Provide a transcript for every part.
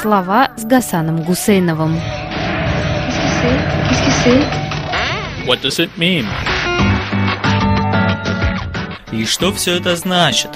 Слова с Гасаном Гусейновым. What does it mean? И что все это значит?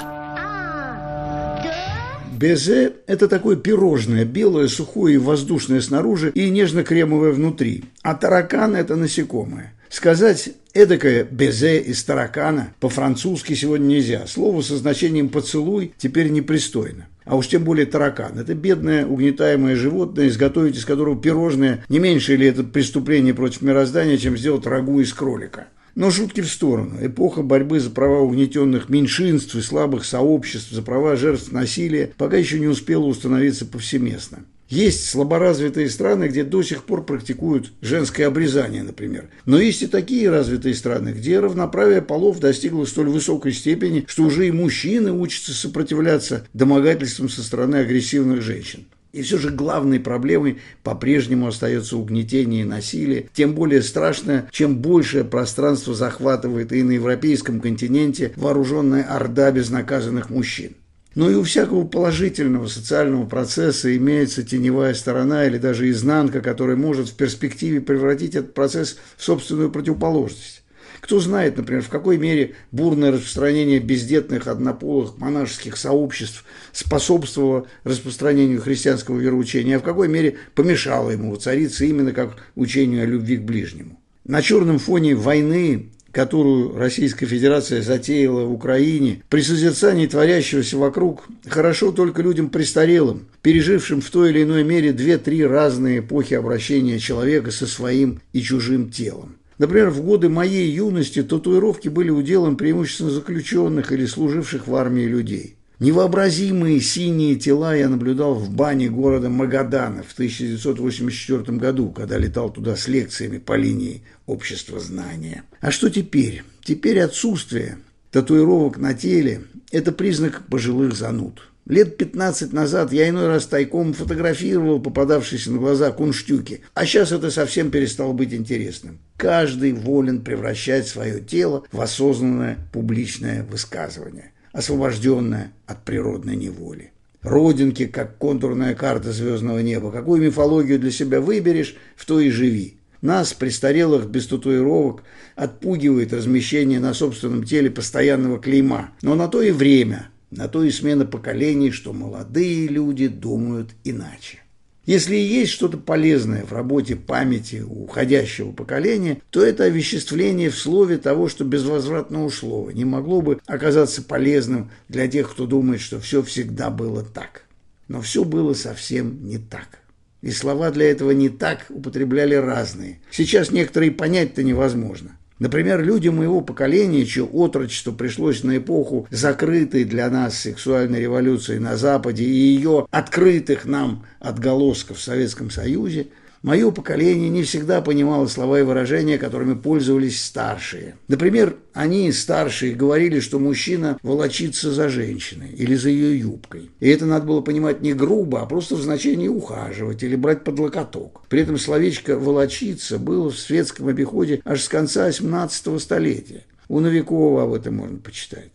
Безе – это такое пирожное, белое, сухое и воздушное снаружи и нежно-кремовое внутри. А таракан – это насекомое. Сказать эдакое «безе» из таракана по-французски сегодня нельзя. Слово со значением «поцелуй» теперь непристойно. А уж тем более таракан. Это бедное угнетаемое животное, изготовить из которого пирожное не меньше ли это преступление против мироздания, чем сделать рагу из кролика. Но шутки в сторону. Эпоха борьбы за права угнетенных меньшинств и слабых сообществ, за права жертв насилия пока еще не успела установиться повсеместно. Есть слаборазвитые страны, где до сих пор практикуют женское обрезание, например. Но есть и такие развитые страны, где равноправие полов достигло столь высокой степени, что уже и мужчины учатся сопротивляться домогательствам со стороны агрессивных женщин. И все же главной проблемой по-прежнему остается угнетение и насилие, тем более страшно, чем большее пространство захватывает и на европейском континенте вооруженная орда безнаказанных мужчин. Но и у всякого положительного социального процесса имеется теневая сторона или даже изнанка, которая может в перспективе превратить этот процесс в собственную противоположность. Кто знает, например, в какой мере бурное распространение бездетных однополых монашеских сообществ способствовало распространению христианского вероучения, а в какой мере помешало ему воцариться именно как учению о любви к ближнему. На черном фоне войны которую Российская Федерация затеяла в Украине, при созерцании творящегося вокруг, хорошо только людям престарелым, пережившим в той или иной мере две-три разные эпохи обращения человека со своим и чужим телом. Например, в годы моей юности татуировки были уделом преимущественно заключенных или служивших в армии людей. Невообразимые синие тела я наблюдал в бане города Магадана в 1984 году, когда летал туда с лекциями по линии общества знания. А что теперь? Теперь отсутствие татуировок на теле – это признак пожилых зануд. Лет 15 назад я иной раз тайком фотографировал попадавшиеся на глаза кунштюки, а сейчас это совсем перестало быть интересным. Каждый волен превращать свое тело в осознанное публичное высказывание, освобожденное от природной неволи. Родинки, как контурная карта звездного неба. Какую мифологию для себя выберешь, в то и живи. Нас, престарелых без татуировок, отпугивает размещение на собственном теле постоянного клейма. Но на то и время – на то и смена поколений, что молодые люди думают иначе. Если и есть что-то полезное в работе памяти уходящего поколения, то это овеществление в слове того, что безвозвратно ушло, не могло бы оказаться полезным для тех, кто думает, что все всегда было так. Но все было совсем не так. И слова для этого не так употребляли разные. Сейчас некоторые понять-то невозможно. Например, люди моего поколения, чье отрочество пришлось на эпоху закрытой для нас сексуальной революции на Западе и ее открытых нам отголосков в Советском Союзе, Мое поколение не всегда понимало слова и выражения, которыми пользовались старшие. Например, они, старшие, говорили, что мужчина волочится за женщиной или за ее юбкой. И это надо было понимать не грубо, а просто в значении ухаживать или брать под локоток. При этом словечко «волочиться» было в светском обиходе аж с конца 18 столетия. У Новикова об этом можно почитать.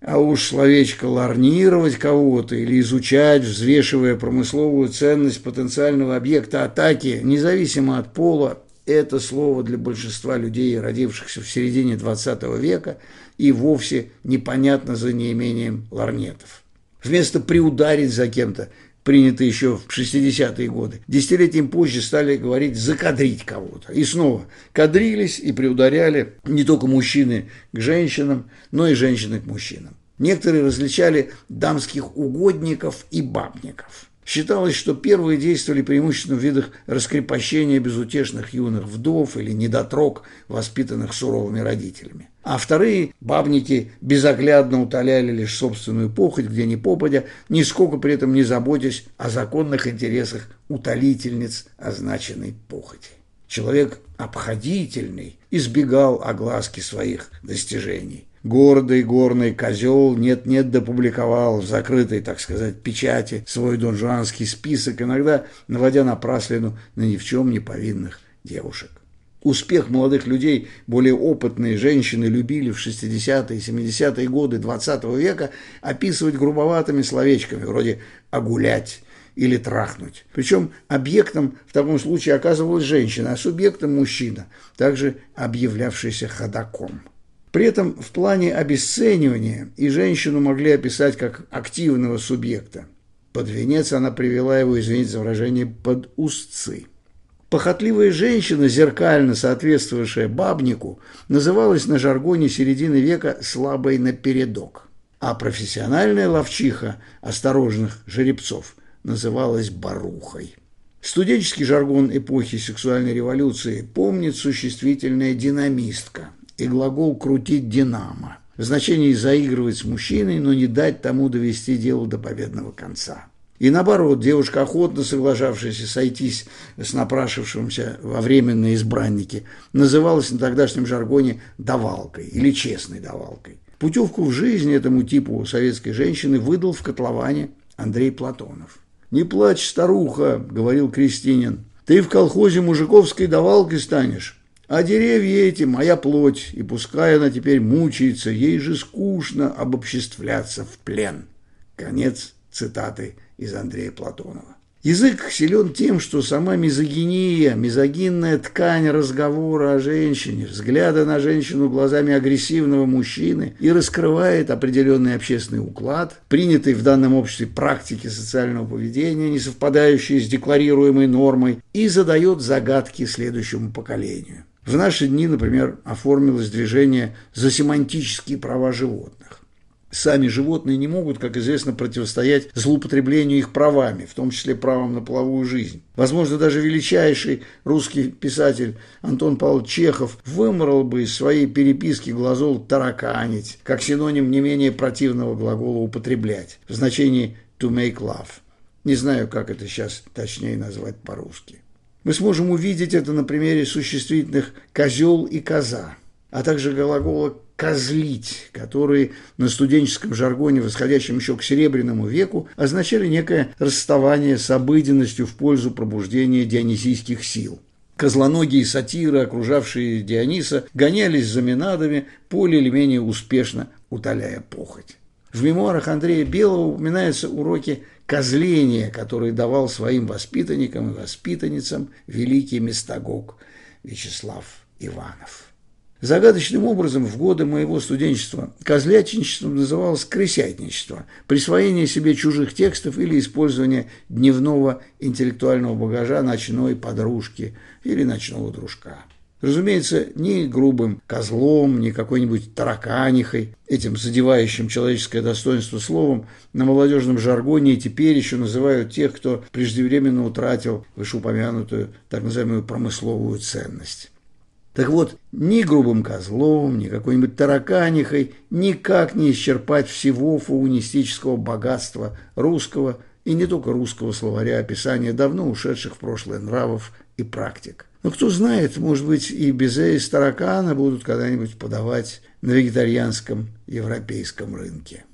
А уж словечко «ларнировать» кого-то или изучать, взвешивая промысловую ценность потенциального объекта атаки, независимо от пола, это слово для большинства людей, родившихся в середине XX века, и вовсе непонятно за неимением ларнетов. Вместо приударить за кем-то, принято еще в 60-е годы. Десятилетием позже стали говорить «закадрить кого-то». И снова кадрились и приударяли не только мужчины к женщинам, но и женщины к мужчинам. Некоторые различали дамских угодников и бабников. Считалось, что первые действовали преимущественно в видах раскрепощения безутешных юных вдов или недотрог, воспитанных суровыми родителями. А вторые бабники безоглядно утоляли лишь собственную похоть, где ни попадя, нисколько при этом не заботясь о законных интересах утолительниц означенной похоти. Человек обходительный избегал огласки своих достижений. Гордый горный козел нет-нет допубликовал в закрытой, так сказать, печати свой донжуанский список, иногда наводя напраслину на ни в чем не повинных девушек. Успех молодых людей, более опытные женщины любили в 60-е и 70-е годы 20 века описывать грубоватыми словечками, вроде «огулять», или трахнуть. Причем объектом в таком случае оказывалась женщина, а субъектом мужчина, также объявлявшийся ходаком. При этом в плане обесценивания и женщину могли описать как активного субъекта. Под венец она привела его, извините за выражение, под устцы. Похотливая женщина, зеркально соответствовавшая бабнику, называлась на жаргоне середины века «слабой напередок», а профессиональная ловчиха осторожных жеребцов называлась «барухой». Студенческий жаргон эпохи сексуальной революции помнит существительная «динамистка» и глагол «крутить динамо» в значении заигрывать с мужчиной, но не дать тому довести дело до победного конца. И наоборот, девушка, охотно соглашавшаяся сойтись с напрашивавшимся во временные избранники, называлась на тогдашнем жаргоне «давалкой» или «честной давалкой». Путевку в жизнь этому типу советской женщины выдал в котловане Андрей Платонов. «Не плачь, старуха», — говорил Кристинин, — «ты в колхозе мужиковской давалкой станешь, а деревья эти — моя плоть, и пускай она теперь мучается, ей же скучно обобществляться в плен». Конец цитаты из Андрея Платонова. Язык силен тем, что сама мизогиния, мизогинная ткань разговора о женщине, взгляда на женщину глазами агрессивного мужчины и раскрывает определенный общественный уклад, принятый в данном обществе практики социального поведения, не совпадающие с декларируемой нормой, и задает загадки следующему поколению. В наши дни, например, оформилось движение за семантические права животных. Сами животные не могут, как известно, противостоять злоупотреблению их правами, в том числе правом на половую жизнь. Возможно, даже величайший русский писатель Антон Павлович Чехов выморал бы из своей переписки глагол «тараканить», как синоним не менее противного глагола «употреблять» в значении «to make love». Не знаю, как это сейчас точнее назвать по-русски. Мы сможем увидеть это на примере существительных «козел» и «коза», а также глагола «козлить», которые на студенческом жаргоне, восходящем еще к Серебряному веку, означали некое расставание с обыденностью в пользу пробуждения дионисийских сил. Козлоногие сатиры, окружавшие Диониса, гонялись за Минадами, более или менее успешно утоляя похоть. В мемуарах Андрея Белого упоминаются уроки козления, которые давал своим воспитанникам и воспитанницам великий местагог Вячеслав Иванов. Загадочным образом в годы моего студенчества козлятничеством называлось крысятничество, присвоение себе чужих текстов или использование дневного интеллектуального багажа ночной подружки или ночного дружка. Разумеется, ни грубым козлом, ни какой-нибудь тараканихой, этим задевающим человеческое достоинство словом, на молодежном жаргоне и теперь еще называют тех, кто преждевременно утратил вышеупомянутую так называемую промысловую ценность. Так вот, ни грубым козлом, ни какой-нибудь тараканихой никак не исчерпать всего фаунистического богатства русского и не только русского словаря описания давно ушедших в прошлое нравов и практик. Но кто знает, может быть, и безе, из таракана будут когда-нибудь подавать на вегетарианском европейском рынке.